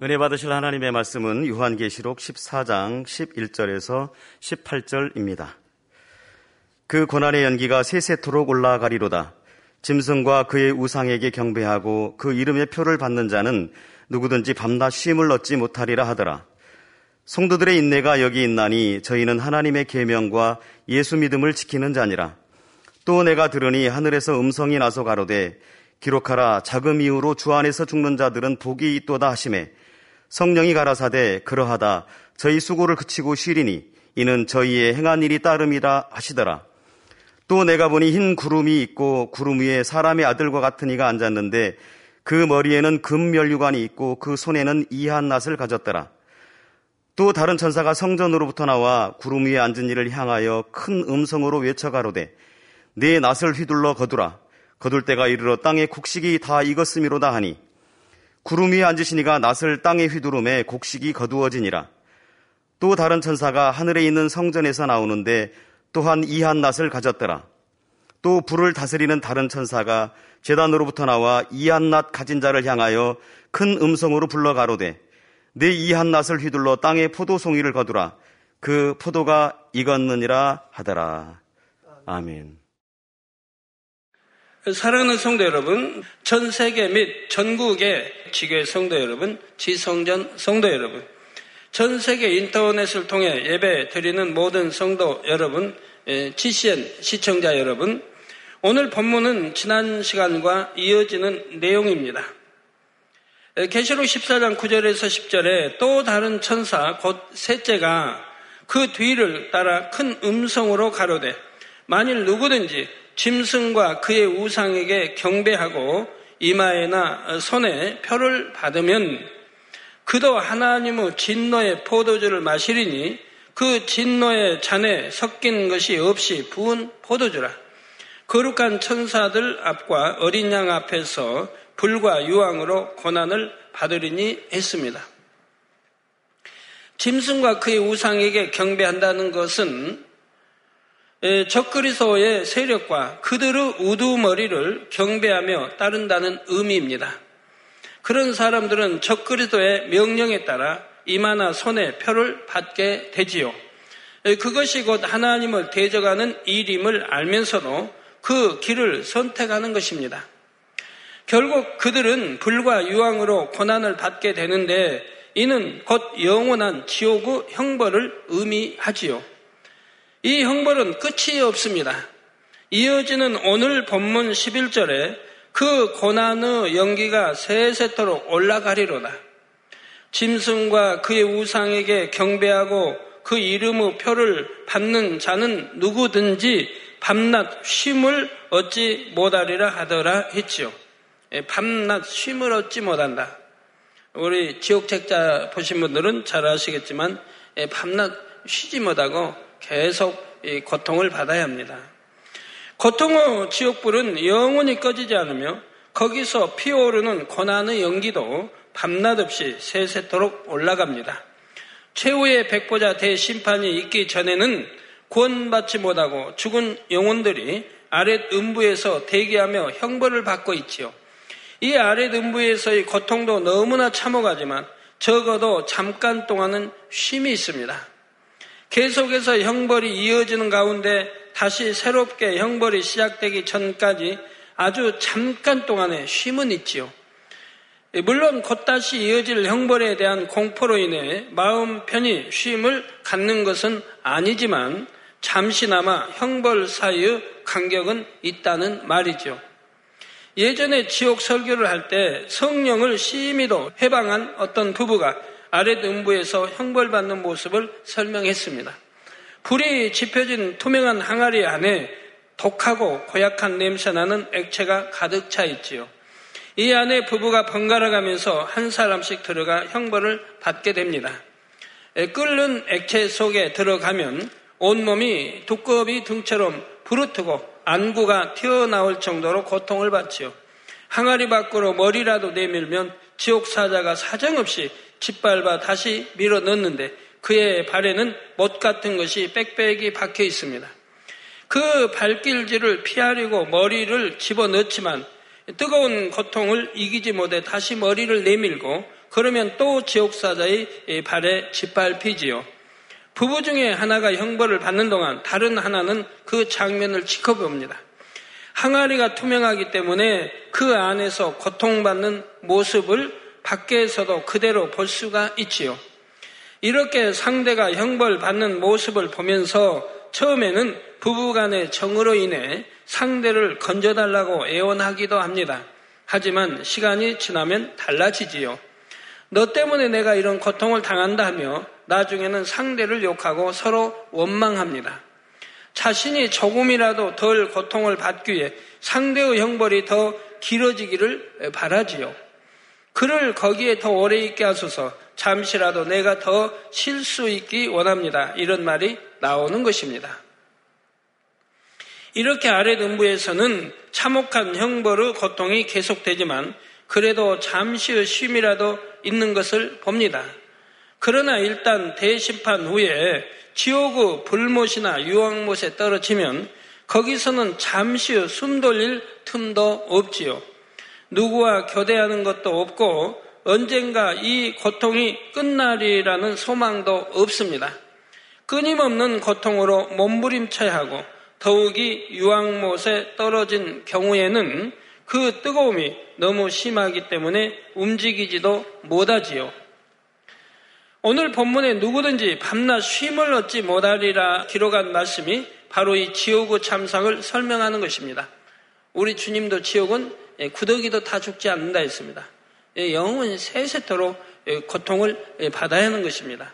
은혜 받으실 하나님의 말씀은 요한계시록 14장 11절에서 18절입니다. 그 고난의 연기가 세세토록 올라가리로다. 짐승과 그의 우상에게 경배하고 그 이름의 표를 받는 자는 누구든지 밤낮 쉼을 얻지 못하리라 하더라. 성도들의 인내가 여기 있나니 저희는 하나님의 계명과 예수 믿음을 지키는 자니라. 또 내가 들으니 하늘에서 음성이 나서 가로되 기록하라 자금 이후로 주 안에서 죽는 자들은 복이 있도다 하심에 성령이 가라사대 그러하다 저희 수고를 그치고 쉬리니 이는 저희의 행한 일이 따름이라 하시더라. 또 내가 보니 흰 구름이 있고 구름 위에 사람의 아들과 같은 이가 앉았는데 그 머리에는 금면류관이 있고 그 손에는 이한 낫을 가졌더라. 또 다른 천사가 성전으로부터 나와 구름 위에 앉은 이를 향하여 큰 음성으로 외쳐 가로되 네 낫을 휘둘러 거두라. 거둘 때가 이르러 땅에 곡식이 다 익었음이로다 하니 구름 위에 앉으시니가 낫을 땅에 휘두름에 곡식이 거두어지니라. 또 다른 천사가 하늘에 있는 성전에서 나오는데 또한 이한 낫을 가졌더라. 또 불을 다스리는 다른 천사가 재단으로부터 나와 이한 낫 가진 자를 향하여 큰 음성으로 불러 가로되 내 이한 낫을 휘둘러 땅에 포도 송이를 거두라. 그 포도가 익었느니라 하더라. 아멘. 사랑하는 성도 여러분, 전 세계 및 전국의 지교의 성도 여러분, 지성전 성도 여러분, 전 세계 인터넷을 통해 예배 드리는 모든 성도 여러분, GCN 시청자 여러분, 오늘 본문은 지난 시간과 이어지는 내용입니다. 계시록 14장 9절에서 10절에 또 다른 천사 곧 셋째가 그 뒤를 따라 큰 음성으로 가로되 만일 누구든지 짐승과 그의 우상에게 경배하고 이마에나 손에 표를 받으면 그도 하나님의 진노의 포도주를 마시리니 그 진노의 잔에 섞인 것이 없이 부은 포도주라. 거룩한 천사들 앞과 어린 양 앞에서 불과 유황으로 고난을 받으리니 했습니다. 짐승과 그의 우상에게 경배한다는 것은 적그리스도의 세력과 그들의 우두머리를 경배하며 따른다는 의미입니다. 그런 사람들은 적그리스도의 명령에 따라 이마나 손에 표를 받게 되지요. 그것이 곧 하나님을 대적하는 일임을 알면서도 그 길을 선택하는 것입니다. 결국 그들은 불과 유황으로 고난을 받게 되는데 이는 곧 영원한 지옥의 형벌을 의미하지요. 이 형벌은 끝이 없습니다. 이어지는 오늘 본문 11절에 그 고난의 연기가 세세토록 올라가리로다. 짐승과 그의 우상에게 경배하고 그 이름의 표를 받는 자는 누구든지 밤낮 쉼을 얻지 못하리라 하더라 했지요. 예, 밤낮 쉼을 얻지 못한다. 우리 지옥 책자 보신 분들은 잘 아시겠지만 예, 밤낮 쉬지 못하고 계속 고통을 받아야 합니다. 고통의 지옥불은 영원히 꺼지지 않으며 거기서 피어오르는 고난의 연기도 밤낮 없이 세세토록 올라갑니다. 최후의 백보자 대심판이 있기 전에는 구원받지 못하고 죽은 영혼들이 아랫 음부에서 대기하며 형벌을 받고 있지요. 이 아랫 음부에서의 고통도 너무나 참혹하지만 적어도 잠깐 동안은 쉼이 있습니다. 계속해서 형벌이 이어지는 가운데 다시 새롭게 형벌이 시작되기 전까지 아주 잠깐 동안의 쉼은 있지요. 물론 곧 다시 이어질 형벌에 대한 공포로 인해 마음 편히 쉼을 갖는 것은 아니지만 잠시나마 형벌 사이의 간격은 있다는 말이죠. 예전에 지옥 설교를 할 때 성령을 심히도 해방한 어떤 부부가 아랫 음부에서 형벌받는 모습을 설명했습니다. 불이 지펴진 투명한 항아리 안에 독하고 고약한 냄새나는 액체가 가득 차 있지요. 이 안에 부부가 번갈아 가면서 한 사람씩 들어가 형벌을 받게 됩니다. 끓는 액체 속에 들어가면 온몸이 두꺼비 등처럼 부르트고 안구가 튀어나올 정도로 고통을 받지요. 항아리 밖으로 머리라도 내밀면 지옥 사자가 사정없이 짓밟아 다시 밀어 넣는데 그의 발에는 못 같은 것이 빽빽이 박혀 있습니다. 그 발길질을 피하려고 머리를 집어 넣지만 뜨거운 고통을 이기지 못해 다시 머리를 내밀고 그러면 또 지옥사자의 발에 짓밟히지요. 부부 중에 하나가 형벌을 받는 동안 다른 하나는 그 장면을 지켜봅니다. 항아리가 투명하기 때문에 그 안에서 고통받는 모습을 밖에서도 그대로 볼 수가 있지요. 이렇게 상대가 형벌 받는 모습을 보면서 처음에는 부부간의 정으로 인해 상대를 건져달라고 애원하기도 합니다. 하지만 시간이 지나면 달라지지요. 너 때문에 내가 이런 고통을 당한다 하며 나중에는 상대를 욕하고 서로 원망합니다. 자신이 조금이라도 덜 고통을 받기 위해 상대의 형벌이 더 길어지기를 바라지요. 그를 거기에 더 오래 있게 하소서 잠시라도 내가 더 쉴 수 있기 원합니다. 이런 말이 나오는 것입니다. 이렇게 아랫 음부에서는 참혹한 형벌의 고통이 계속되지만 그래도 잠시의 쉼이라도 있는 것을 봅니다. 그러나 일단 대심판 후에 지옥의 불못이나 유황못에 떨어지면 거기서는 잠시 숨 돌릴 틈도 없지요. 누구와 교대하는 것도 없고 언젠가 이 고통이 끝나리라는 소망도 없습니다. 끊임없는 고통으로 몸부림쳐야 하고 더욱이 유황못에 떨어진 경우에는 그 뜨거움이 너무 심하기 때문에 움직이지도 못하지요. 오늘 본문에 누구든지 밤낮 쉼을 얻지 못하리라 기록한 말씀이 바로 이 지옥의 참상을 설명하는 것입니다. 우리 주님도 지옥은 예, 구더기도 다 죽지 않는다 했습니다. 예, 영은 세세토록 예, 고통을 받아야 하는 것입니다.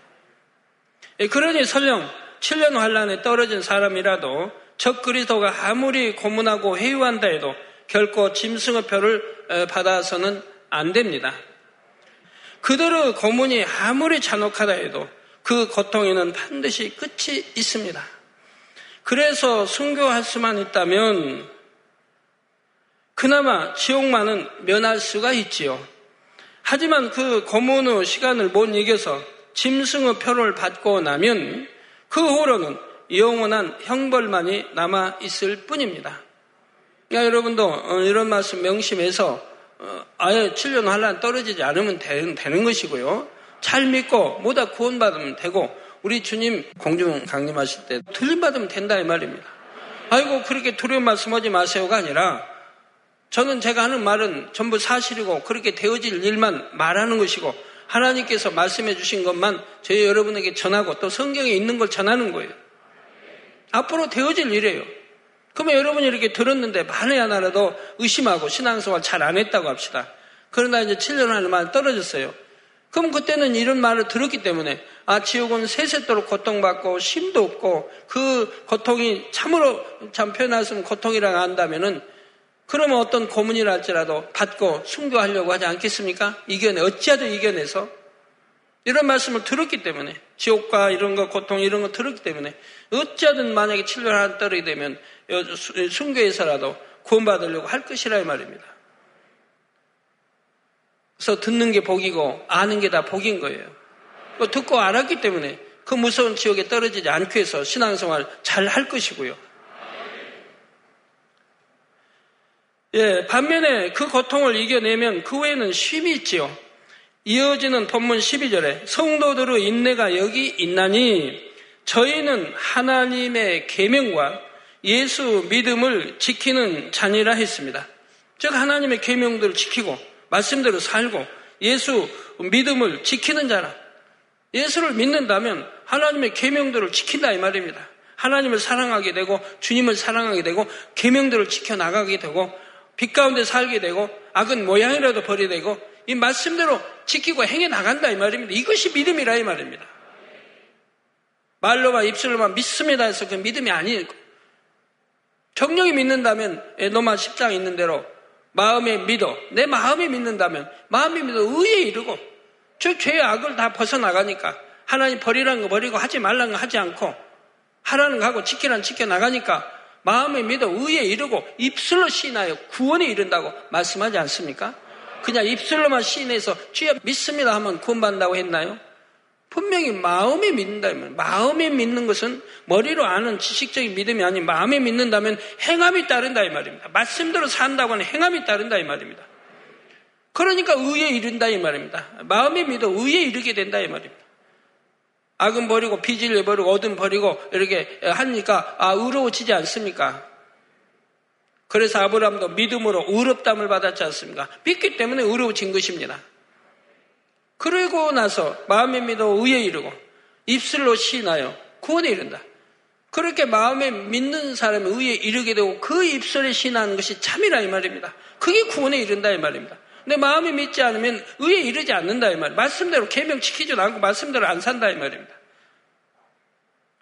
그러니 설령 7년 환란에 떨어진 사람이라도 적 그리스도가 아무리 고문하고 회유한다 해도 결코 짐승의 표를 받아서는 안 됩니다. 그들의 고문이 아무리 잔혹하다 해도 그 고통에는 반드시 끝이 있습니다. 그래서 순교할 수만 있다면 그나마 지옥만은 면할 수가 있지요. 하지만 그 고문의 시간을 못 이겨서 짐승의 표를 받고 나면 그 후로는 영원한 형벌만이 남아 있을 뿐입니다. 그러니까 여러분도 어, 이런 말씀 명심해서 어, 아예 7년 환란 떨어지지 않으면 되는 것이고요. 잘 믿고 모다 구원받으면 되고 우리 주님 공중 강림하실 때 틀림받으면 된다 이 말입니다. 아이고 그렇게 두려운 말씀하지 마세요가 아니라 저는 제가 하는 말은 전부 사실이고 그렇게 되어질 일만 말하는 것이고 하나님께서 말씀해 주신 것만 저희 여러분에게 전하고 또 성경에 있는 걸 전하는 거예요. 앞으로 되어질 일이에요. 그러면 여러분이 이렇게 들었는데 만에 하나라도 의심하고 신앙생활 잘 안 했다고 합시다. 그러나 이제 7년 안에만 떨어졌어요. 그럼 그때는 이런 말을 들었기 때문에 아 지옥은 세세토록 고통받고 쉼도 없고 그 고통이 참으로 참 표현했으면 고통이라고 한다면은 그러면 어떤 고문이라 할지라도 받고 순교하려고 하지 않겠습니까? 이겨내 어찌하든 이겨내서 이런 말씀을 들었기 때문에 지옥과 이런 거 고통 이런 거 들었기 때문에 어찌하든 만약에 7년 안 떨어지게 되면 순교에서라도 구원받으려고 할 것이라 이 말입니다. 그래서 듣는 게 복이고 아는 게 다 복인 거예요. 듣고 알았기 때문에 그 무서운 지옥에 떨어지지 않기 위해서 신앙생활 잘 할 것이고요. 예, 반면에 그 고통을 이겨내면 그 후에는 쉼이 있지요. 이어지는 본문 12절에 성도들의 인내가 여기 있나니 저희는 하나님의 계명과 예수 믿음을 지키는 자니라 했습니다. 즉 하나님의 계명들을 지키고 말씀대로 살고 예수 믿음을 지키는 자라. 예수를 믿는다면 하나님의 계명들을 지킨다 이 말입니다. 하나님을 사랑하게 되고 주님을 사랑하게 되고 계명들을 지켜 나가게 되고 빛 가운데 살게 되고 악은 모양이라도 버리게 되고 이 말씀대로 지키고 행해 나간다 이 말입니다. 이것이 믿음이라 이 말입니다. 말로만 입술로만 믿습니다 해서 그 믿음이 아니에요. 정령이 믿는다면 로마 10장 있는 대로 마음에 믿어 내 마음에 믿는다면 마음에 믿어 의에 이르고 저 죄의 악을 다 벗어나가니까 하나님 버리라는 거 버리고 하지 말라는 거 하지 않고 하라는 거 하고 지키라는 지켜 나가니까 마음에 믿어 의에 이르고 입술로 시인하여 구원에 이른다고 말씀하지 않습니까? 그냥 입술로만 시인해서 주여 믿습니다 하면 구원받는다고 했나요? 분명히 마음에 믿는다면 마음에 믿는 것은 머리로 아는 지식적인 믿음이 아닌 마음에 믿는다면 행함이 따른다 이 말입니다. 말씀대로 산다고 하는 행함이 따른다 이 말입니다. 그러니까 의에 이른다 이 말입니다. 마음에 믿어 의에 이르게 된다 이 말입니다. 악은 버리고 비질을 버리고 어둠 버리고 이렇게 하니까 아 의로워지지 않습니까? 그래서 아브라함도 믿음으로 의롭담을 받았지 않습니까? 믿기 때문에 의로워진 것입니다. 그러고 나서 마음에 믿어 의에 이르고 입술로 시인하여 구원에 이른다. 그렇게 마음에 믿는 사람이 의에 이르게 되고 그 입술에 신하는 것이 참이라 이 말입니다. 그게 구원에 이른다 이 말입니다. 내 마음이 믿지 않으면 의에 이르지 않는다 이 말입니다. 말씀대로 계명 지키지도 않고 말씀대로 안 산다 이 말입니다.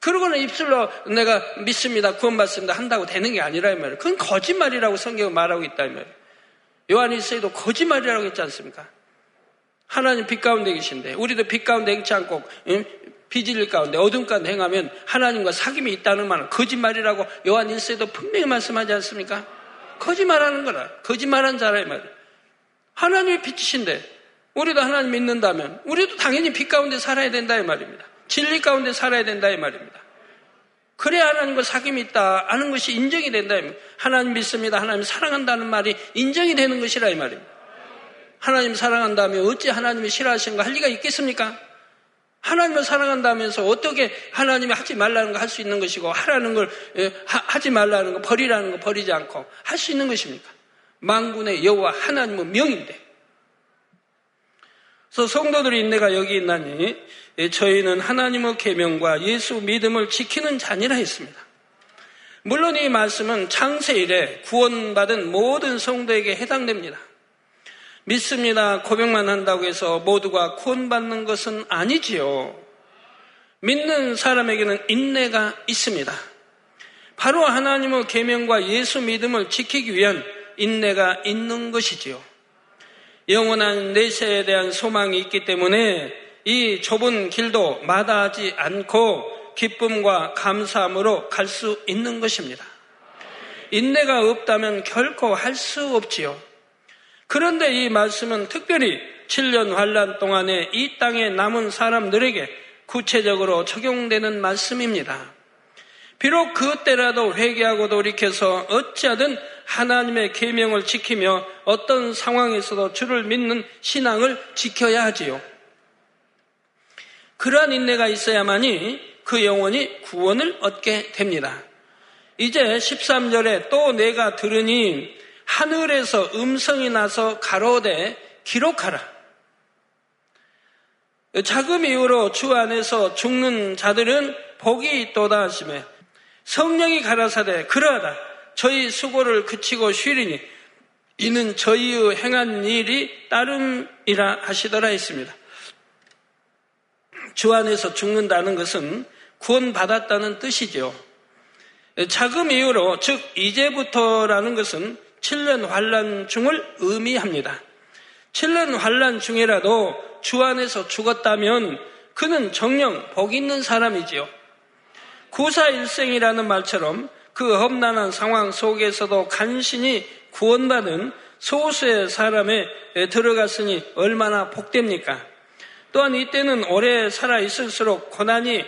그러고는 입술로 내가 믿습니다, 구원받습니다 한다고 되는 게 아니라 이 말이에요. 그건 거짓말이라고 성경은 말하고 있다 이 말이에요. 요한일서에도 거짓말이라고 했지 않습니까? 하나님 빛 가운데 계신데 우리도 빛 가운데 행치 않고 비질릴 가운데 어둠 가운데 행하면 하나님과 사귐이 있다는 말은 거짓말이라고 요한 1세도 분명히 말씀하지 않습니까? 거짓말하는 거라. 거짓말한 자라 이 말이에요. 하나님의 빛이신데 우리도 하나님 믿는다면 우리도 당연히 빛 가운데 살아야 된다 이 말입니다. 진리 가운데 살아야 된다 이 말입니다. 그래야 하나님과 사귐이 있다 하는 것이 인정이 된다. 하나님 믿습니다. 하나님 사랑한다는 말이 인정이 되는 것이라 이 말입니다. 하나님 사랑한다면 어찌 하나님이 싫어하시는가 할 리가 있겠습니까? 하나님을 사랑한다면서 어떻게 하나님이 하지 말라는 거 할 수 있는 것이고 하라는 걸 예, 하지 말라는 거 버리라는 거 버리지 않고 할 수 있는 것입니까? 망군의 여호와 하나님은 명인데. 그래서 성도들의 인내가 여기 있나니 예, 저희는 하나님의 계명과 예수 믿음을 지키는 자니라 했습니다. 물론 이 말씀은 창세일에 구원받은 모든 성도에게 해당됩니다. 믿습니다. 고백만 한다고 해서 모두가 구원받는 것은 아니지요. 믿는 사람에게는 인내가 있습니다. 바로 하나님의 계명과 예수 믿음을 지키기 위한 인내가 있는 것이지요. 영원한 내세에 대한 소망이 있기 때문에 이 좁은 길도 마다하지 않고 기쁨과 감사함으로 갈 수 있는 것입니다. 인내가 없다면 결코 할 수 없지요. 그런데 이 말씀은 특별히 7년 환란 동안에 이 땅에 남은 사람들에게 구체적으로 적용되는 말씀입니다. 비록 그때라도 회개하고 돌이켜서 어찌하든 하나님의 계명을 지키며 어떤 상황에서도 주를 믿는 신앙을 지켜야 하지요. 그러한 인내가 있어야만이 그 영혼이 구원을 얻게 됩니다. 이제 13절에 또 내가 들으니 하늘에서 음성이 나서 가로되 기록하라. 자금 이후로 주 안에서 죽는 자들은 복이 있도다 하시며 성령이 가라사대 그러하다 저희 수고를 그치고 쉬리니 이는 저희의 행한 일이 따름이라 하시더라 했습니다. 주 안에서 죽는다는 것은 구원받았다는 뜻이죠. 자금 이후로 즉 이제부터라는 것은 7년 환란 중을 의미합니다. 7년 환란 중이라도 주 안에서 죽었다면 그는 정령 복 있는 사람이지요. 구사일생이라는 말처럼 그 험난한 상황 속에서도 간신히 구원받은 소수의 사람에 들어갔으니 얼마나 복됩니까? 또한 이때는 오래 살아 있을수록 고난이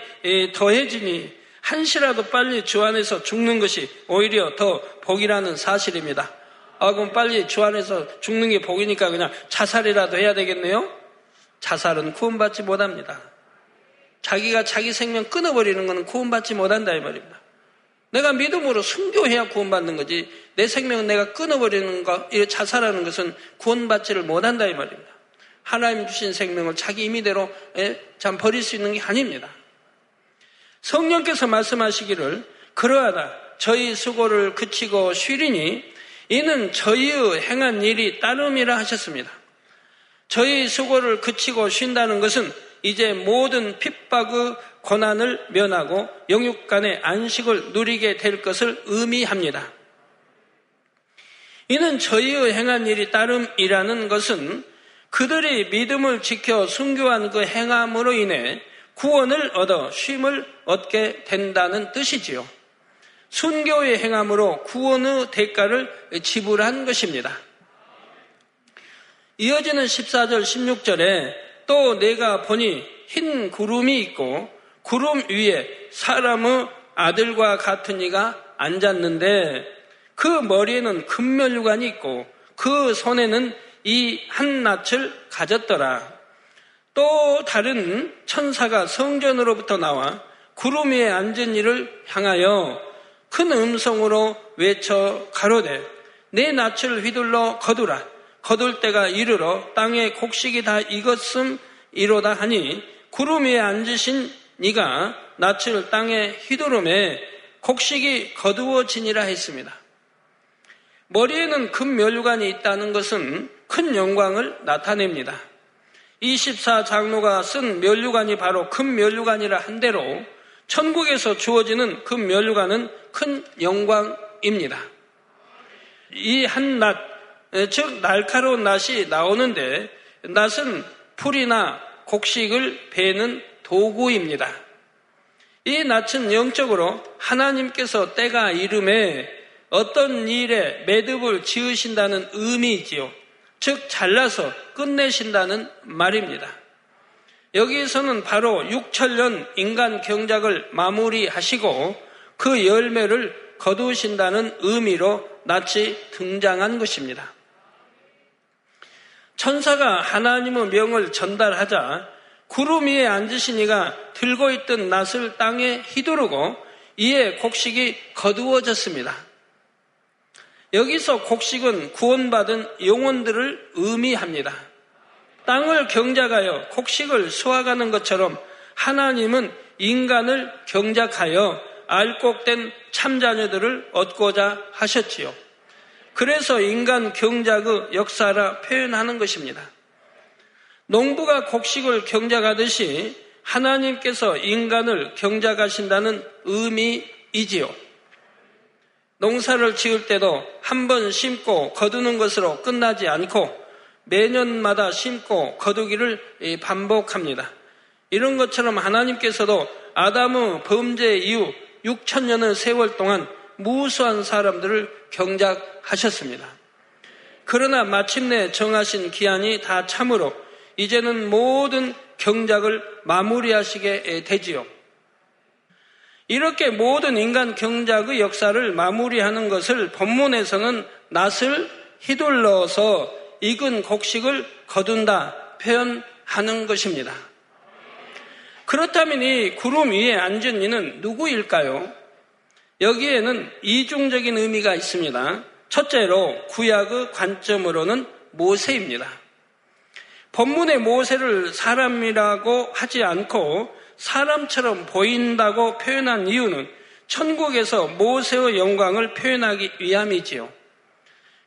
더해지니 한시라도 빨리 주 안에서 죽는 것이 오히려 더 복이라는 사실입니다. 아, 그럼 빨리 주 안에서 죽는 게 복이니까 그냥 자살이라도 해야 되겠네요? 자살은 구원받지 못합니다. 자기가 자기 생명 끊어버리는 것은 구원받지 못한다 이 말입니다. 내가 믿음으로 순교해야 구원받는 거지 내 생명은 내가 끊어버리는 거, 자살하는 것은 구원받지를 못한다 이 말입니다. 하나님 주신 생명을 자기 임의대로 예, 참 버릴 수 있는 게 아닙니다. 성령께서 말씀하시기를 그러하다 저희 수고를 그치고 쉬리니 이는 저희의 행한 일이 따름이라 하셨습니다. 저희 수고를 그치고 쉰다는 것은 이제 모든 핍박의 고난을 면하고 영육 간의 안식을 누리게 될 것을 의미합니다. 이는 저희의 행한 일이 따름이라는 것은 그들이 믿음을 지켜 순교한 그 행함으로 인해 구원을 얻어 쉼을 얻게 된다는 뜻이지요. 순교의 행함으로 구원의 대가를 지불한 것입니다. 이어지는 14절, 16절에 또 내가 보니 흰 구름이 있고 구름 위에 사람의 아들과 같은 이가 앉았는데 그 머리에는 금멸류관이 있고 그 손에는 이 한낯을 가졌더라. 또 다른 천사가 성전으로부터 나와 구름 위에 앉은 이를 향하여 큰 음성으로 외쳐 가로되 내 낯을 휘둘러 거두라 거둘 때가 이르러 땅에 곡식이 다 익었음 이로다 하니 구름 위에 앉으신 네가 낯을 땅에 휘두름에 곡식이 거두어지니라 했습니다. 머리에는 금멸관이 있다는 것은 큰 영광을 나타냅니다. 24 장로가 쓴 멸류관이 바로 금멸류관이라 한 대로 천국에서 주어지는 금멸류관은 큰 영광입니다. 이 한 낫, 즉 날카로운 낫이 나오는데 낫은 풀이나 곡식을 베는 도구입니다. 이 낫은 영적으로 하나님께서 때가 이름에 어떤 일에 매듭을 지으신다는 의미이지요. 즉 잘라서 끝내신다는 말입니다. 여기에서는 바로 6천년 인간 경작을 마무리하시고 그 열매를 거두신다는 의미로 낯이 등장한 것입니다. 천사가 하나님의 명을 전달하자 구름 위에 앉으신 이가 들고 있던 낫을 땅에 휘두르고 이에 곡식이 거두어졌습니다. 여기서 곡식은 구원받은 영혼들을 의미합니다. 땅을 경작하여 곡식을 수확하는 것처럼 하나님은 인간을 경작하여 알곡된 참자녀들을 얻고자 하셨지요. 그래서 인간 경작의 역사라 표현하는 것입니다. 농부가 곡식을 경작하듯이 하나님께서 인간을 경작하신다는 의미이지요. 농사를 지을 때도 한 번 심고 거두는 것으로 끝나지 않고 매년마다 심고 거두기를 반복합니다. 이런 것처럼 하나님께서도 아담의 범죄 이후 6천년의 세월 동안 무수한 사람들을 경작하셨습니다. 그러나 마침내 정하신 기한이 다 참으로 이제는 모든 경작을 마무리하시게 되지요. 이렇게 모든 인간 경작의 역사를 마무리하는 것을 본문에서는 낫을 휘둘러서 익은 곡식을 거둔다 표현하는 것입니다. 그렇다면 이 구름 위에 앉은 이는 누구일까요? 여기에는 이중적인 의미가 있습니다. 첫째로 구약의 관점으로는 모세입니다. 본문의 모세를 사람이라고 하지 않고 사람처럼 보인다고 표현한 이유는 천국에서 모세의 영광을 표현하기 위함이지요.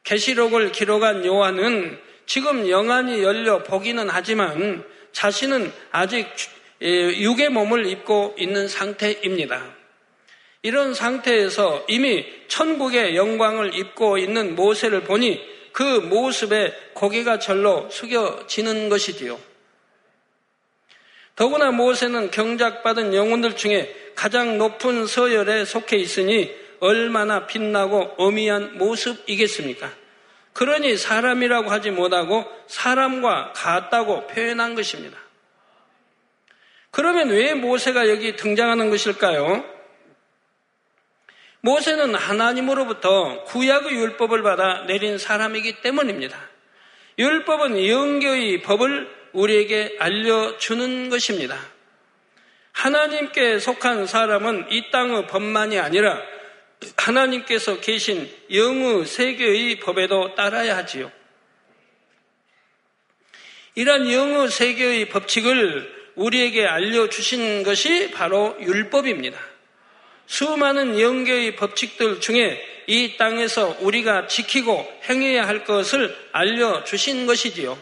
계시록을 기록한 요한은 지금 영안이 열려 보기는 하지만 자신은 아직 육의 몸을 입고 있는 상태입니다. 이런 상태에서 이미 천국의 영광을 입고 있는 모세를 보니 그 모습에 고개가 절로 숙여지는 것이지요. 더구나 모세는 경작받은 영혼들 중에 가장 높은 서열에 속해 있으니 얼마나 빛나고 어미한 모습이겠습니까? 그러니 사람이라고 하지 못하고 사람과 같다고 표현한 것입니다. 그러면 왜 모세가 여기 등장하는 것일까요? 모세는 하나님으로부터 구약의 율법을 받아 내린 사람이기 때문입니다. 율법은 영교의 법을 우리에게 알려주는 것입니다. 하나님께 속한 사람은 이 땅의 법만이 아니라 하나님께서 계신 영의 세계의 법에도 따라야 하지요. 이러한 영의 세계의 법칙을 우리에게 알려주신 것이 바로 율법입니다. 수많은 영계의 법칙들 중에 이 땅에서 우리가 지키고 행해야 할 것을 알려주신 것이지요.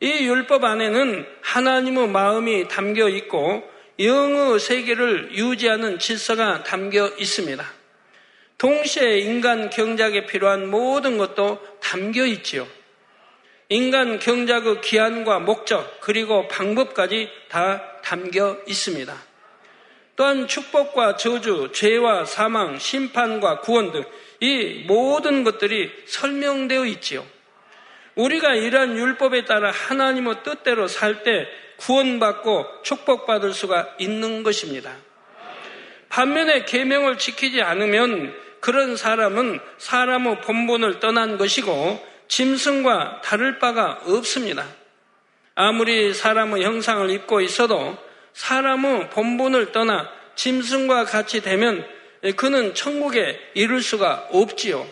이 율법 안에는 하나님의 마음이 담겨 있고 영의 세계를 유지하는 질서가 담겨 있습니다. 동시에 인간 경작에 필요한 모든 것도 담겨 있지요. 인간 경작의 기한과 목적 그리고 방법까지 다 담겨 있습니다. 또한 축복과 저주, 죄와 사망, 심판과 구원 등 이 모든 것들이 설명되어 있지요. 우리가 이러한 율법에 따라 하나님의 뜻대로 살 때 구원받고 축복받을 수가 있는 것입니다. 반면에 계명을 지키지 않으면 그런 사람은 사람의 본분을 떠난 것이고 짐승과 다를 바가 없습니다. 아무리 사람의 형상을 입고 있어도 사람의 본분을 떠나 짐승과 같이 되면 그는 천국에 이룰 수가 없지요.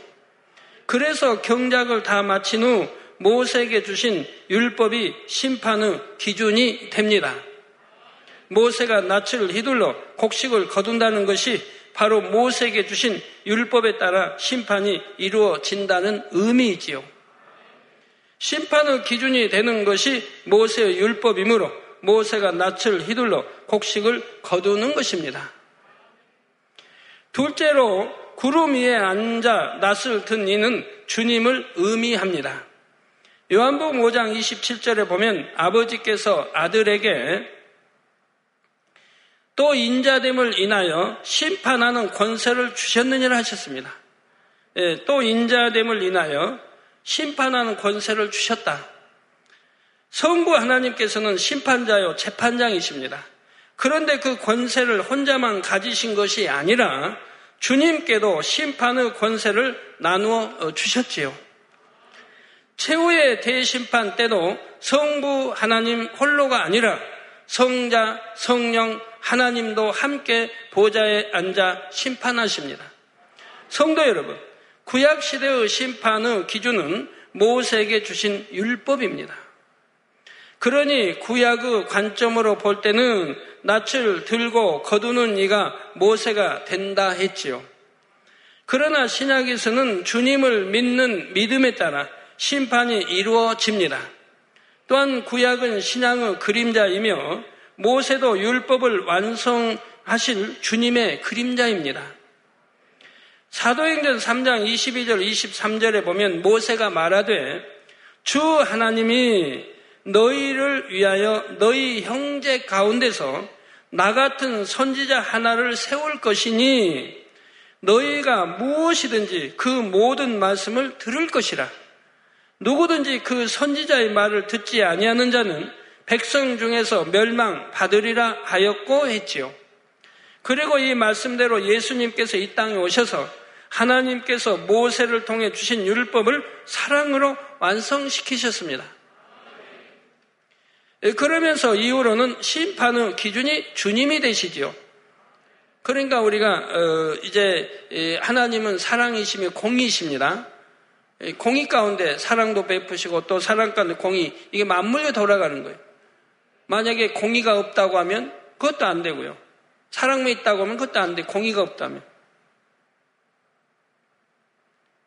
그래서 경작을 다 마친 후 모세에게 주신 율법이 심판의 기준이 됩니다. 모세가 낯을 휘둘러 곡식을 거둔다는 것이 바로 모세에게 주신 율법에 따라 심판이 이루어진다는 의미이지요. 심판의 기준이 되는 것이 모세의 율법이므로 모세가 낯을 휘둘러 곡식을 거두는 것입니다. 둘째로 구름 위에 앉아 낯을 든 이는 주님을 의미합니다. 요한복음 5장 27절에 보면 아버지께서 아들에게 또 인자됨을 인하여 심판하는 권세를 주셨느니라 하셨습니다. 예, 또 인자됨을 인하여 심판하는 권세를 주셨다. 성부 하나님께서는 심판자요 재판장이십니다. 그런데 그 권세를 혼자만 가지신 것이 아니라 주님께도 심판의 권세를 나누어 주셨지요. 최후의 대심판 때도 성부 하나님 홀로가 아니라 성자, 성령, 하나님도 함께 보좌에 앉아 심판하십니다. 성도 여러분, 구약 시대의 심판의 기준은 모세에게 주신 율법입니다. 그러니 구약의 관점으로 볼 때는 낯을 들고 거두는 이가 모세가 된다 했지요. 그러나 신약에서는 주님을 믿는 믿음에 따라 심판이 이루어집니다. 또한 구약은 신앙의 그림자이며 모세도 율법을 완성하실 주님의 그림자입니다. 사도행전 3장 22절 23절에 보면 모세가 말하되 주 하나님이 너희를 위하여 너희 형제 가운데서 나 같은 선지자 하나를 세울 것이니 너희가 무엇이든지 그 모든 말씀을 들을 것이라. 누구든지 그 선지자의 말을 듣지 아니하는 자는 백성 중에서 멸망 받으리라 하였고 했지요. 그리고 이 말씀대로 예수님께서 이 땅에 오셔서 하나님께서 모세를 통해 주신 율법을 사랑으로 완성시키셨습니다. 예, 그러면서 이후로는 심판의 기준이 주님이 되시지요. 그러니까 우리가 어, 이제 하나님은 사랑이시며 공이십니다. 공의 가운데 사랑도 베푸시고 또 사랑 가운데 공의 이게 맞물려 돌아가는 거예요. 만약에 공의가 없다고 하면 그것도 안 되고요. 사랑만 있다고 하면 그것도 안 돼. 공의가 없다면.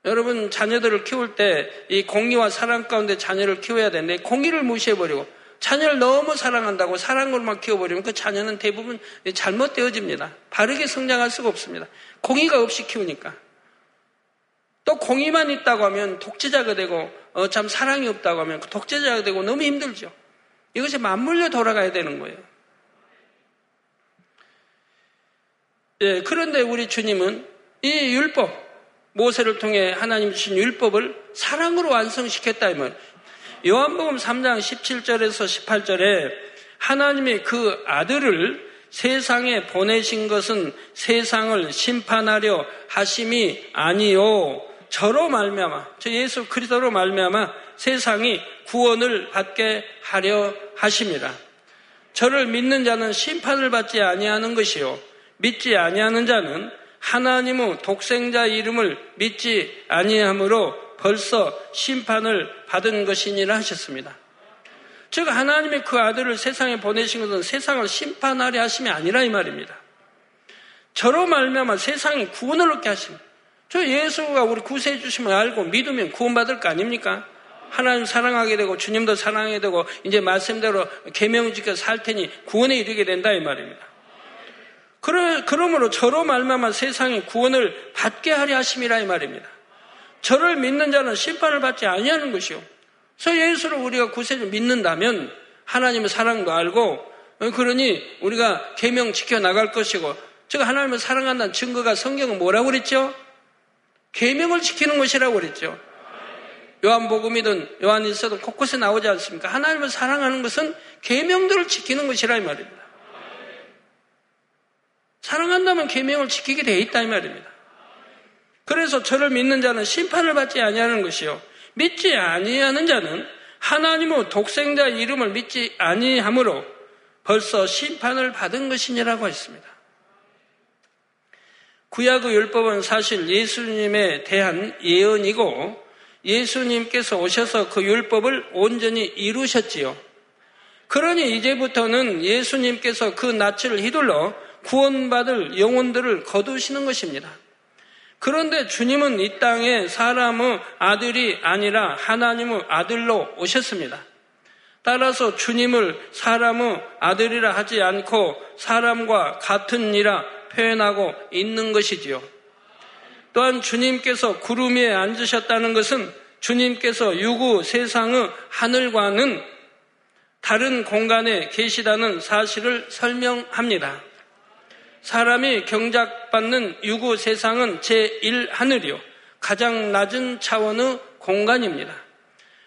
여러분 자녀들을 키울 때 이 공의와 사랑 가운데 자녀를 키워야 되는데 공의를 무시해버리고 자녀를 너무 사랑한다고 사랑으로만 키워버리면 그 자녀는 대부분 잘못되어집니다. 바르게 성장할 수가 없습니다. 공의가 없이 키우니까. 또 공의만 있다고 하면 독재자가 되고 어, 참 사랑이 없다고 하면 그 독재자가 되고 너무 힘들죠. 이것이 맞물려 돌아가야 되는 거예요. 예, 그런데 우리 주님은 이 율법, 모세를 통해 하나님 주신 율법을 사랑으로 완성시켰다 이 말. 요한복음 3장 17절에서 18절에 하나님이 그 아들을 세상에 보내신 것은 세상을 심판하려 하심이 아니요 저로 말미암아 저 예수 그리스도로 말미암아 세상이 구원을 받게 하려 하심이라. 저를 믿는 자는 심판을 받지 아니하는 것이요 믿지 아니하는 자는 하나님의 독생자 이름을 믿지 아니하므로 벌써 심판을 받은 것이니라 하셨습니다. 즉 하나님의 그 아들을 세상에 보내신 것은 세상을 심판하려 하심이 아니라 이 말입니다. 저로 말미암아 세상이 구원을 얻게 하십니다. 저 예수가 우리 구세해 주심을 알고 믿으면 구원받을 거 아닙니까? 하나님 사랑하게 되고 주님도 사랑하게 되고 이제 말씀대로 계명 지켜 살 테니 구원에 이르게 된다 이 말입니다. 그러, 그러므로 저로 말미암아 세상이 구원을 받게 하려 하심이라 이 말입니다. 저를 믿는 자는 심판을 받지 아니하는 것이요. 그래서 예수를 우리가 구세주 믿는다면 하나님의 사랑도 알고 그러니 우리가 계명 지켜 나갈 것이고 즉 하나님을 사랑한다는 증거가 성경은 뭐라고 그랬죠? 계명을 지키는 것이라고 그랬죠. 요한복음이든 요한일서든 곳곳에 나오지 않습니까? 하나님을 사랑하는 것은 계명들을 지키는 것이라 이 말입니다. 사랑한다면 계명을 지키게 돼 있다 이 말입니다. 그래서 저를 믿는 자는 심판을 받지 아니하는 것이요 믿지 아니하는 자는 하나님의 독생자 이름을 믿지 아니하므로 벌써 심판을 받은 것이니라고 했습니다. 구약의 율법은 사실 예수님에 대한 예언이고 예수님께서 오셔서 그 율법을 온전히 이루셨지요. 그러니 이제부터는 예수님께서 그 낯을 휘둘러 구원받을 영혼들을 거두시는 것입니다. 그런데 주님은 이 땅에 사람의 아들이 아니라 하나님의 아들로 오셨습니다. 따라서 주님을 사람의 아들이라 하지 않고 사람과 같은 이라 표현하고 있는 것이지요. 또한 주님께서 구름 위에 앉으셨다는 것은 주님께서 유구 세상의 하늘과는 다른 공간에 계시다는 사실을 설명합니다. 사람이 경작받는 유구 세상은 제1하늘이요. 가장 낮은 차원의 공간입니다.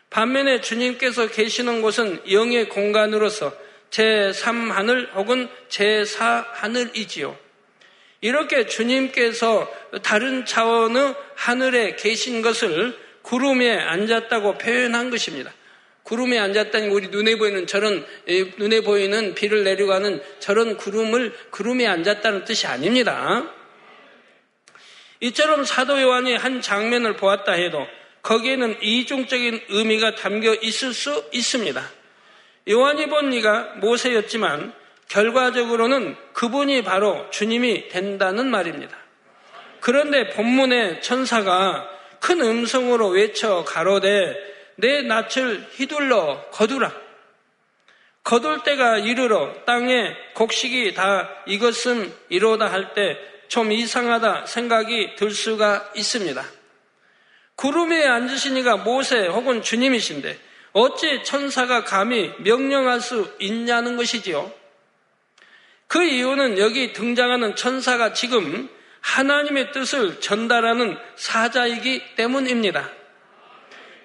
반면에 주님께서 계시는 곳은 영의 공간으로서 제3하늘 혹은 제4하늘이지요. 이렇게 주님께서 다른 차원의 하늘에 계신 것을 구름에 앉았다고 표현한 것입니다. 구름에 앉았다니 우리 눈에 보이는 저런 눈에 보이는 비를 내려가는 저런 구름을 구름에 앉았다는 뜻이 아닙니다. 이처럼 사도 요한이 한 장면을 보았다 해도 거기에는 이중적인 의미가 담겨 있을 수 있습니다. 요한이 본 이가 모세였지만 결과적으로는 그분이 바로 주님이 된다는 말입니다. 그런데 본문의 천사가 큰 음성으로 외쳐 가로되 내 낯을 휘둘러 거두라. 거둘 때가 이르러 땅에 곡식이 다 이것은 이로다 할 때 좀 이상하다 생각이 들 수가 있습니다. 구름 에 앉으시니가 모세 혹은 주님이신데 어찌 천사가 감히 명령할 수 있냐는 것이지요. 그 이유는 여기 등장하는 천사가 지금 하나님의 뜻을 전달하는 사자이기 때문입니다.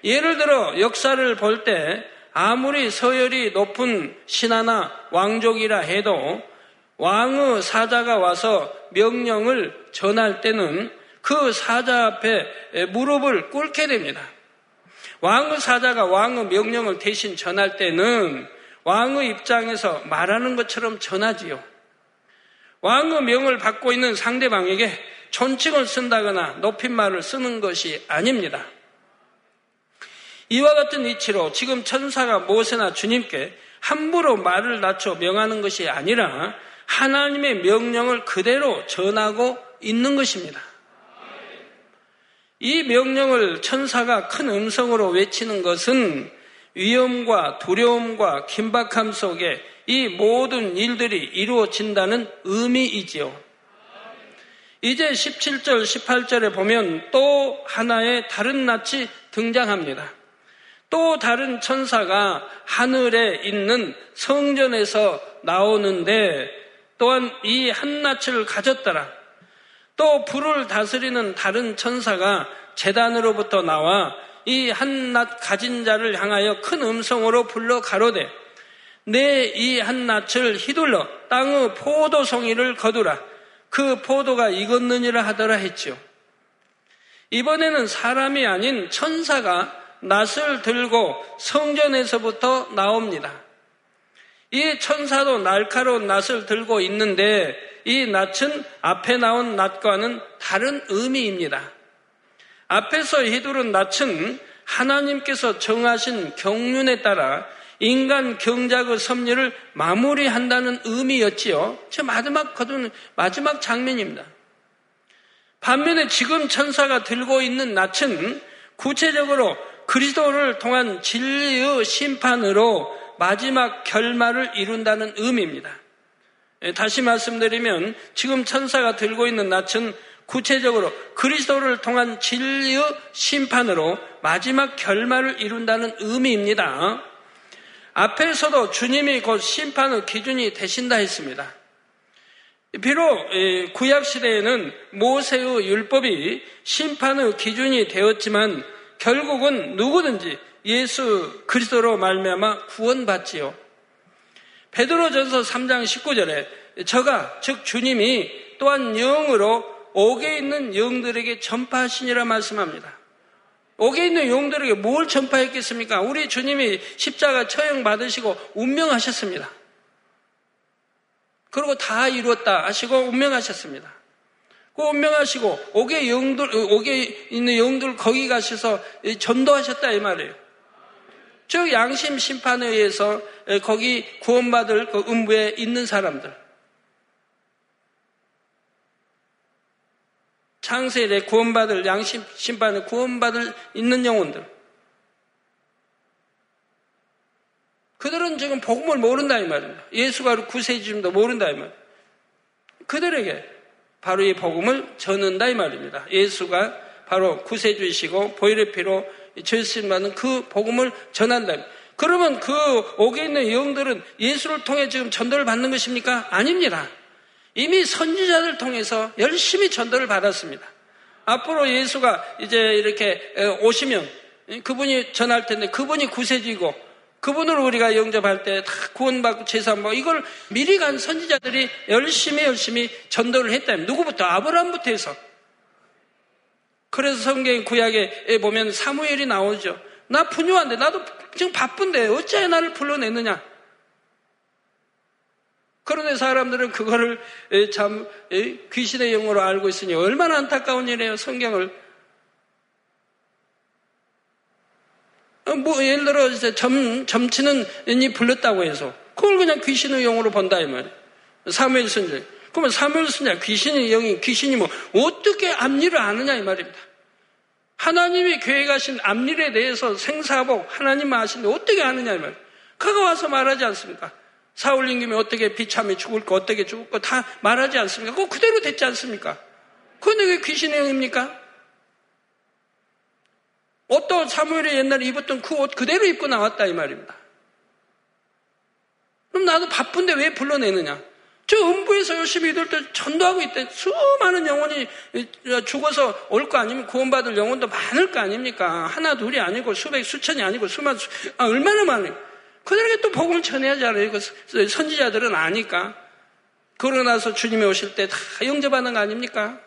예를 들어 역사를 볼 때 아무리 서열이 높은 신하나 왕족이라 해도 왕의 사자가 와서 명령을 전할 때는 그 사자 앞에 무릎을 꿇게 됩니다. 왕의 사자가 왕의 명령을 대신 전할 때는 왕의 입장에서 말하는 것처럼 전하지요. 왕의 명을 받고 있는 상대방에게 존칭을 쓴다거나 높임말을 쓰는 것이 아닙니다. 이와 같은 이치로 지금 천사가 모세나 주님께 함부로 말을 낮춰 명하는 것이 아니라 하나님의 명령을 그대로 전하고 있는 것입니다. 이 명령을 천사가 큰 음성으로 외치는 것은 위험과 두려움과 긴박함 속에 이 모든 일들이 이루어진다는 의미이지요. 이제 17절, 18절에 보면 또 하나의 다른 낯이 등장합니다. 또 다른 천사가 하늘에 있는 성전에서 나오는데 또한 이 한낯을 가졌더라. 또 불을 다스리는 다른 천사가 재단으로부터 나와 이 한낱 가진 자를 향하여 큰 음성으로 불러 가로되 내 이 한낱을 휘둘러 땅의 포도송이를 거두라 그 포도가 익었느니라 하더라 했지요. 이번에는 사람이 아닌 천사가 낫을 들고 성전에서부터 나옵니다. 이 천사도 날카로운 낫을 들고 있는데 이 낫은 앞에 나온 낫과는 다른 의미입니다. 앞에서 휘두른 낯은 하나님께서 정하신 경륜에 따라 인간 경작의 섭리를 마무리한다는 의미였지요. 저 마지막 거둔 마지막 장면입니다. 반면에 지금 천사가 들고 있는 낯은 구체적으로 그리스도를 통한 진리의 심판으로 마지막 결말을 이룬다는 의미입니다. 예, 다시 말씀드리면 지금 천사가 들고 있는 낯은 구체적으로 그리스도를 통한 진리의 심판으로 마지막 결말을 이룬다는 의미입니다. 앞에서도 주님이 곧 심판의 기준이 되신다 했습니다. 비록 구약 시대에는 모세의 율법이 심판의 기준이 되었지만 결국은 누구든지 예수 그리스도로 말미암아 구원받지요. 베드로전서 3장 19절에 저가 즉 주님이 또한 영으로 옥에 있는 영들에게 전파하시니라 말씀합니다. 옥에 있는 용들에게 뭘 전파했겠습니까? 우리 주님이 십자가 처형 받으시고 운명하셨습니다. 그리고 다 이루었다 하시고 운명하셨습니다. 그 운명하시고 옥에 영들 옥에 있는 영들 거기 가셔서 전도하셨다 이 말이에요. 즉 양심 심판에 의해서 거기 구원받을 그 음부에 있는 사람들 창세일에 구원받을 양심 심판에 구원받을 있는 영혼들 그들은 지금 복음을 모른다 이 말입니다. 예수가 구세주님도 모른다 이 말. 그들에게 바로 이 복음을 전한다 이 말입니다. 예수가 바로 구세주이시고 보혈의 피로 받는 그 복음을 전한다. 그러면 그 옥에 있는 영들은 예수를 통해 지금 전도를 받는 것입니까? 아닙니다. 이미 선지자들 통해서 열심히 전도를 받았습니다. 앞으로 예수가 이제 이렇게 오시면 그분이 전할 텐데 그분이 구세주이고 그분을 우리가 영접할 때 다 구원받고 제사받고 이걸 미리 간 선지자들이 열심히 열심히 전도를 했다면 누구부터 아브라함부터 해서 그래서 성경 구약에 보면 사무엘이 나오죠. 나 분유한데 나도 지금 바쁜데 어찌해 나를 불러냈느냐? 그런데 사람들은 그거를 참 귀신의 영어로 알고 있으니 얼마나 안타까운 일이에요, 성경을. 뭐, 예를 들어, 점, 점치는 이 불렀다고 해서, 그걸 그냥 귀신의 영어로 본다, 이 말이에요. 사무엘 선지. 그러면 사무엘 선지, 귀신의 영이, 귀신이 뭐, 어떻게 앞일을 아느냐, 이 말입니다. 하나님이 계획하신 앞일에 대해서 생사복, 하나님 아시는데 어떻게 아느냐, 이 말이에요. 그가 와서 말하지 않습니까? 사울님 김에 어떻게 비참히 죽을 거, 어떻게 죽을 거 다 말하지 않습니까? 그거 그대로 됐지 않습니까? 그건 왜 귀신의 영입니까? 어떤 사무엘이 옛날에 입었던 그 옷 그대로 입고 나왔다 이 말입니다. 그럼 나도 바쁜데 왜 불러내느냐? 저 음부에서 열심히 이들도 전도하고 있대. 수많은 영혼이 죽어서 올 거 아니면 구원받을 영혼도 많을 거 아닙니까? 하나, 둘이 아니고 수백, 수천이 아니고 수만, 수, 아, 얼마나 많아요. 그들에게 또 복음을 전해야잖아요. 그 선지자들은 아니까. 그러고 나서 주님이 오실 때 다 영접하는 거 아닙니까?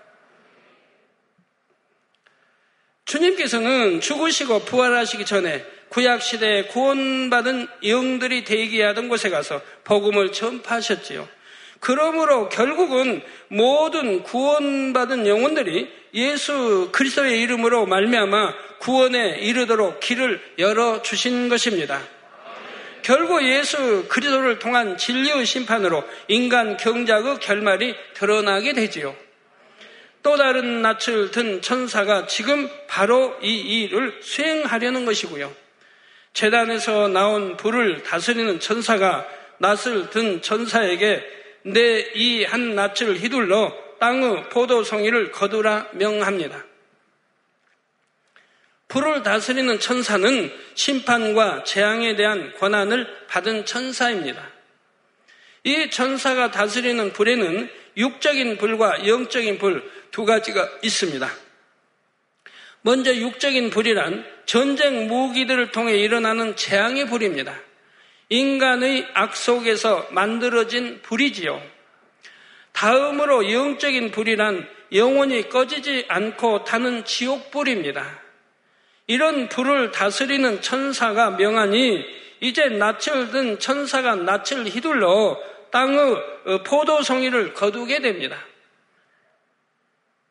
주님께서는 죽으시고 부활하시기 전에 구약 시대에 구원받은 영들이 대기하던 곳에 가서 복음을 전파하셨지요. 그러므로 결국은 모든 구원받은 영혼들이 예수 그리스도의 이름으로 말미암아 구원에 이르도록 길을 열어 주신 것입니다. 결국 예수 그리스도를 통한 진리의 심판으로 인간 경작의 결말이 드러나게 되지요. 또 다른 낯을 든 천사가 지금 바로 이 일을 수행하려는 것이고요. 재단에서 나온 불을 다스리는 천사가 낯을 든 천사에게 내 이 한 낯을 휘둘러 땅의 포도송이를 거두라 명합니다. 불을 다스리는 천사는 심판과 재앙에 대한 권한을 받은 천사입니다. 이 천사가 다스리는 불에는 육적인 불과 영적인 불 두 가지가 있습니다. 먼저 육적인 불이란 전쟁 무기들을 통해 일어나는 재앙의 불입니다. 인간의 악 속에서 만들어진 불이지요. 다음으로 영적인 불이란 영원히 꺼지지 않고 타는 지옥불입니다. 이런 불을 다스리는 천사가 명하니 이제 낯을 든 천사가 낯을 휘둘러 땅의 어, 포도송이를 거두게 됩니다.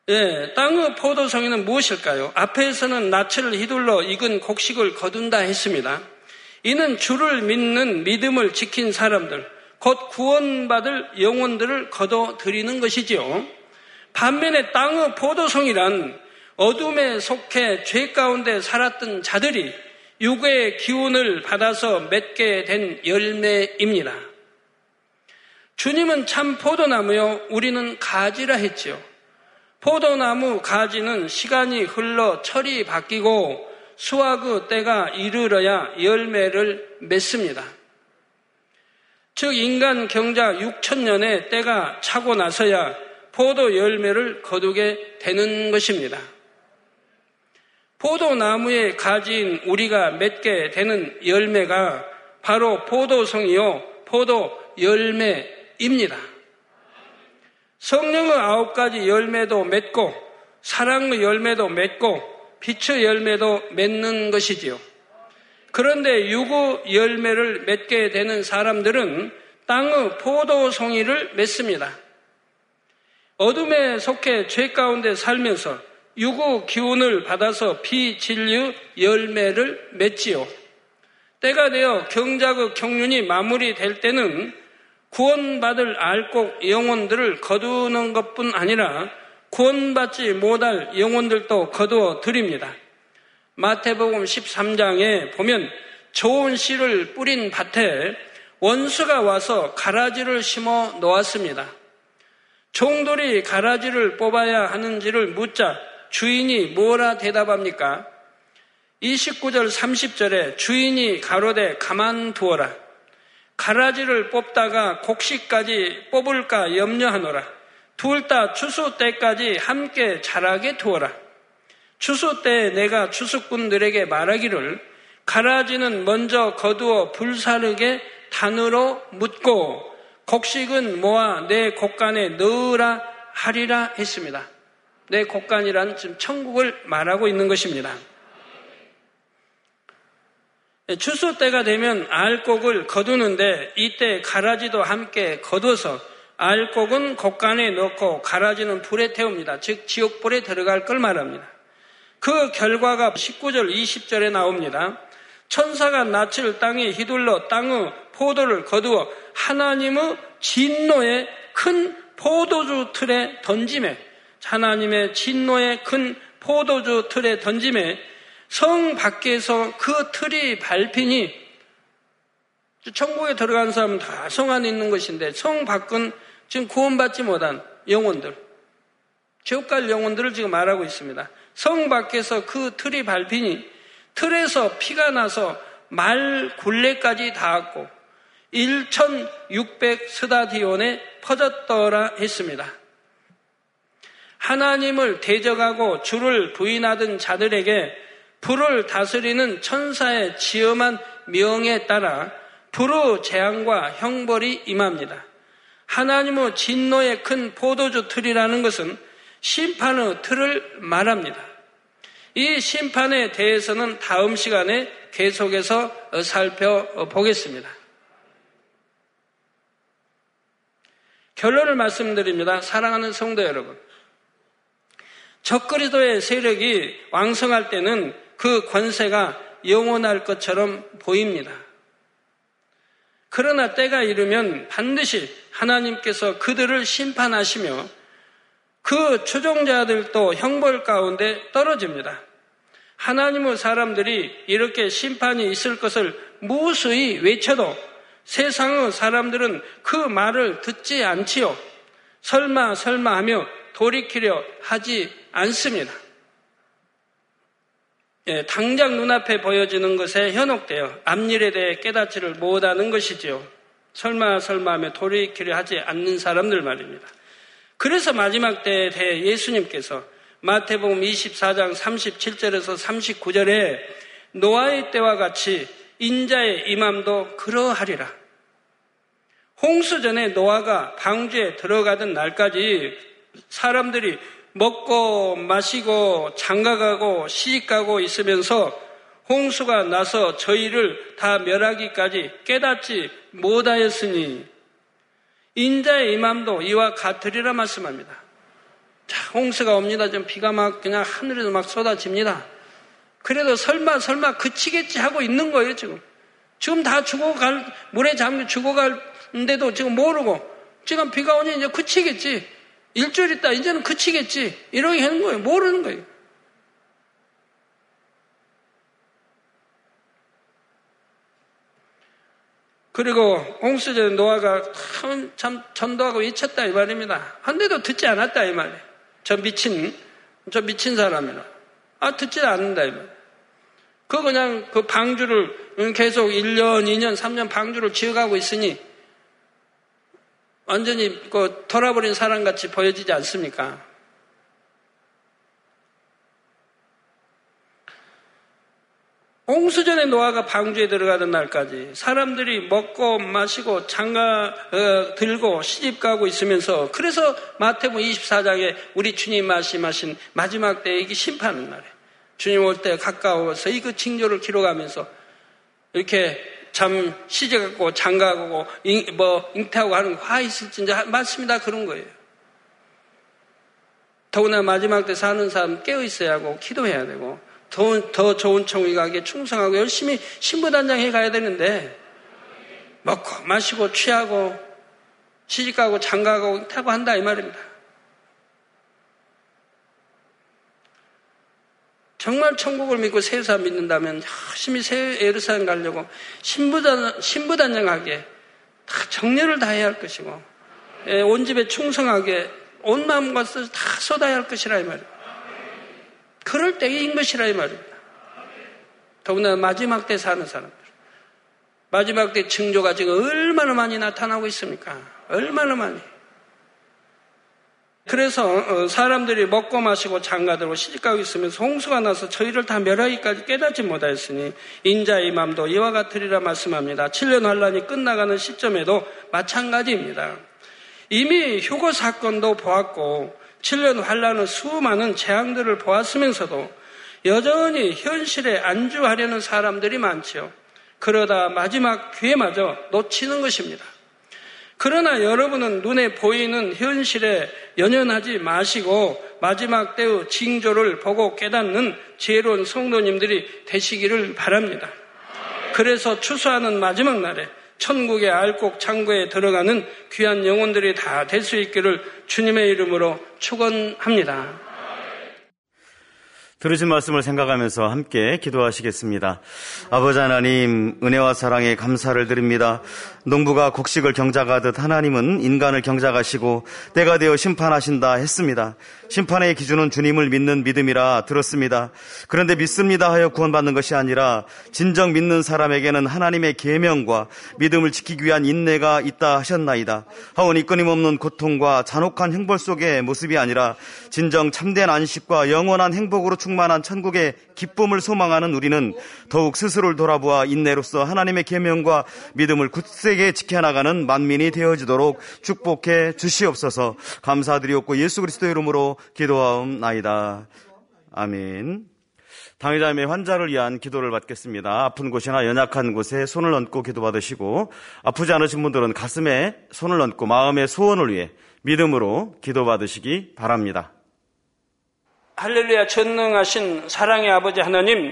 예, 땅의 포도송이는 무엇일까요? 앞에서는 낯을 휘둘러 익은 곡식을 거둔다 했습니다. 이는 주를 믿는 믿음을 지킨 사람들, 곧 구원받을 영혼들을 거둬들이는 것이지요. 반면에 땅의 포도송이란 어둠에 속해 죄 가운데 살았던 자들이 육의 기운을 받아서 맺게 된 열매입니다. 주님은 참 포도나무요, 우리는 가지라 했지요. 포도나무 가지는 시간이 흘러 철이 바뀌고 수확의 때가 이르러야 열매를 맺습니다. 즉 인간 경자 6천년의 때가 차고 나서야 포도 열매를 거두게 되는 것입니다. 포도나무의 가지인 우리가 맺게 되는 열매가 바로 포도송이요, 포도 열매입니다. 성령의 아홉 가지 열매도 맺고, 사랑의 열매도 맺고, 비추 열매도 맺는 것이지요. 그런데 유구 열매를 맺게 되는 사람들은 땅의 포도송이를 맺습니다. 어둠에 속해 죄 가운데 살면서 유구 기운을 받아서 비진류 열매를 맺지요. 때가 되어 경작의 경륜이 마무리될 때는 구원받을 알곡 영혼들을 거두는 것뿐 아니라 구원받지 못할 영혼들도 거두어 드립니다. 마태복음 13장에 보면 좋은 씨를 뿌린 밭에 원수가 와서 가라지를 심어 놓았습니다. 종들이 가라지를 뽑아야 하는지를 묻자 주인이 뭐라 대답합니까? 29절 30절에 주인이 가로되 가만 두어라. 가라지를 뽑다가 곡식까지 뽑을까 염려하노라. 둘 다 추수 때까지 함께 자라게 두어라. 추수 때 내가 추수꾼들에게 말하기를 가라지는 먼저 거두어 불사르게 단으로 묻고 곡식은 모아 내 곡간에 넣으라 하리라 했습니다. 내 곡간이란 지금 천국을 말하고 있는 것입니다. 추수 때가 되면 알곡을 거두는데 이때 가라지도 함께 거둬서 알곡은 곡간에 넣고 가라지는 불에 태웁니다. 즉 지옥불에 들어갈 걸 말합니다. 그 결과가 19절 20절에 나옵니다. 천사가 낯을 땅에 휘둘러 땅의 포도를 거두어 하나님의 진노의 큰 포도주 틀에 던짐에 하나님의 진노의 큰 포도주 틀에 던짐에 성 밖에서 그 틀이 밟히니 천국에 들어간 사람은 다 성 안에 있는 것인데 성 밖은 지금 구원받지 못한 영혼들 지옥 갈 영혼들을 지금 말하고 있습니다. 성 밖에서 그 틀이 밟히니 틀에서 피가 나서 말 굴레까지 닿았고 1600 스다디온에 퍼졌더라 했습니다. 하나님을 대적하고 주를 부인하던 자들에게 불을 다스리는 천사의 지엄한 명에 따라 불의 재앙과 형벌이 임합니다. 하나님의 진노의 큰 포도주 틀이라는 것은 심판의 틀을 말합니다. 이 심판에 대해서는 다음 시간에 계속해서 살펴보겠습니다. 결론을 말씀드립니다. 사랑하는 성도 여러분. 적그리도의 세력이 왕성할 때는 그 권세가 영원할 것처럼 보입니다. 그러나 때가 이르면 반드시 하나님께서 그들을 심판하시며 그 추종자들도 형벌 가운데 떨어집니다. 하나님의 사람들이 이렇게 심판이 있을 것을 무수히 외쳐도 세상의 사람들은 그 말을 듣지 않지요. 설마 설마 하며 돌이키려 하지 않습니다. 예, 당장 눈앞에 보여지는 것에 현혹되어 앞일에 대해 깨닫지를 못하는 것이지요. 설마 설마 하며 돌이키려 하지 않는 사람들 말입니다. 그래서 마지막 때에 대해 예수님께서 마태복음 24장 37절에서 39절에 노아의 때와 같이 인자의 임함도 그러하리라. 홍수 전에 노아가 방주에 들어가던 날까지 사람들이 먹고 마시고 장가가고 시집가고 있으면서 홍수가 나서 저희를 다 멸하기까지 깨닫지 못하였으니 인자의 임함도 이와 같으리라 말씀합니다. 자, 홍수가 옵니다. 좀 비가 막 그냥 하늘에서 막 쏟아집니다. 그래도 설마 설마 그치겠지 하고 있는 거예요 지금. 지금 다 죽어갈 물에 잠겨 죽어갈는데도 지금 모르고 지금 비가 오니 이제 그치겠지. 일주일 있다 이제는 그치겠지. 이렇게 하는 거예요. 모르는 거예요. 그리고 홍수전에 노아가 참 전도하고 외쳤다 이 말입니다. 한데도 듣지 않았다 이 말이에요. 저 미친 저 미친 사람이라. 아 듣지 않는다 이 말이에요. 그 그냥 그 방주를 계속 1년, 2년, 3년 방주를 지어가고 있으니 완전히 그 돌아버린 사람같이 보여지지 않습니까? 홍수전에 노아가 방주에 들어가던 날까지 사람들이 먹고 마시고 장가 어, 들고 시집 가고 있으면서 그래서 마태복음 24장에 우리 주님 말씀하신 마지막 때에 이게 심판은 날에 주님 올 때 가까워서 이 그 징조를 기록하면서 이렇게 참 시집갖고 장가가고 뭐 잉태하고 하는 화 있을지 이제 맞습니다 그런 거예요. 더구나 마지막 때 사는 사람 깨어 있어야 하고 기도해야 되고 더, 더 좋은 청이 가게 충성하고 열심히 신부단장 해 가야 되는데 먹고 마시고 취하고 시집가고 장가가고 타고 한다 이 말입니다. 정말 천국을 믿고 세사 믿는다면 열심히 새 예루살렘 가려고 신부단, 신부단장하게 다 정렬을 다해야 할 것이고 예, 온 집에 충성하게 온 마음과 뜻을 다 쏟아야 할 것이라 이 말이에요. 그럴 때인 것이라 이 말입니다. 더구나 마지막 때 사는 사람들. 마지막 때 징조가 지금 얼마나 많이 나타나고 있습니까? 얼마나 많이. 그래서 어, 사람들이 먹고 마시고 장가들고 시집가고 있으면서 홍수가 나서 저희를 다 멸하기까지 깨닫지 못하였으니 인자의 맘도 이와 같으리라 말씀합니다. 7년 환란이 끝나가는 시점에도 마찬가지입니다. 이미 휴거 사건도 보았고 7년 환란은 수많은 재앙들을 보았으면서도 여전히 현실에 안주하려는 사람들이 많지요. 그러다 마지막 기회마저 놓치는 것입니다. 그러나 여러분은 눈에 보이는 현실에 연연하지 마시고 마지막 때의 징조를 보고 깨닫는 지혜로운 성도님들이 되시기를 바랍니다. 그래서 추수하는 마지막 날에 천국의 알곡 창고에 들어가는 귀한 영혼들이 다 될 수 있기를 주님의 이름으로 축원합니다. 들으신 말씀을 생각하면서 함께 기도하시겠습니다. 아버지 하나님, 은혜와 사랑에 감사를 드립니다. 농부가 곡식을 경작하듯 하나님은 인간을 경작하시고 때가 되어 심판하신다 했습니다. 심판의 기준은 주님을 믿는 믿음이라 들었습니다. 그런데 믿습니다 하여 구원받는 것이 아니라 진정 믿는 사람에게는 하나님의 계명과 믿음을 지키기 위한 인내가 있다 하셨나이다. 하오니 끊임없는 고통과 잔혹한 형벌 속의 모습이 아니라 진정 참된 안식과 영원한 행복으로 충만한 천국의 기쁨을 소망하는 우리는 더욱 스스로를 돌아보아 인내로서 하나님의 계명과 믿음을 굳세게 지켜나가는 만민이 되어지도록 축복해 주시옵소서 감사드리옵고 예수 그리스도의 이름으로 기도하옵나이다. 아멘. 당의자님의 환자를 위한 기도를 받겠습니다. 아픈 곳이나 연약한 곳에 손을 얹고 기도 받으시고 아프지 않으신 분들은 가슴에 손을 얹고 마음의 소원을 위해 믿음으로 기도 받으시기 바랍니다. 할렐루야 전능하신 사랑의 아버지 하나님,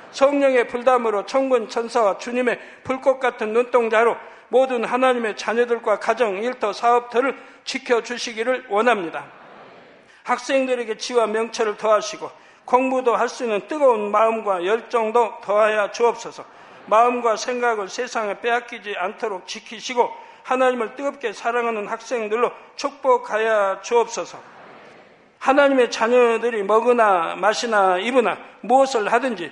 성령의 불담으로 청군 천사와 주님의 불꽃 같은 눈동자로 모든 하나님의 자녀들과 가정, 일터, 사업들을 지켜주시기를 원합니다. 학생들에게 지와 명철을 더하시고 공부도 할 수 있는 뜨거운 마음과 열정도 더하여 주옵소서. 마음과 생각을 세상에 빼앗기지 않도록 지키시고 하나님을 뜨겁게 사랑하는 학생들로 축복하여 주옵소서. 하나님의 자녀들이 먹으나 마시나 입으나 무엇을 하든지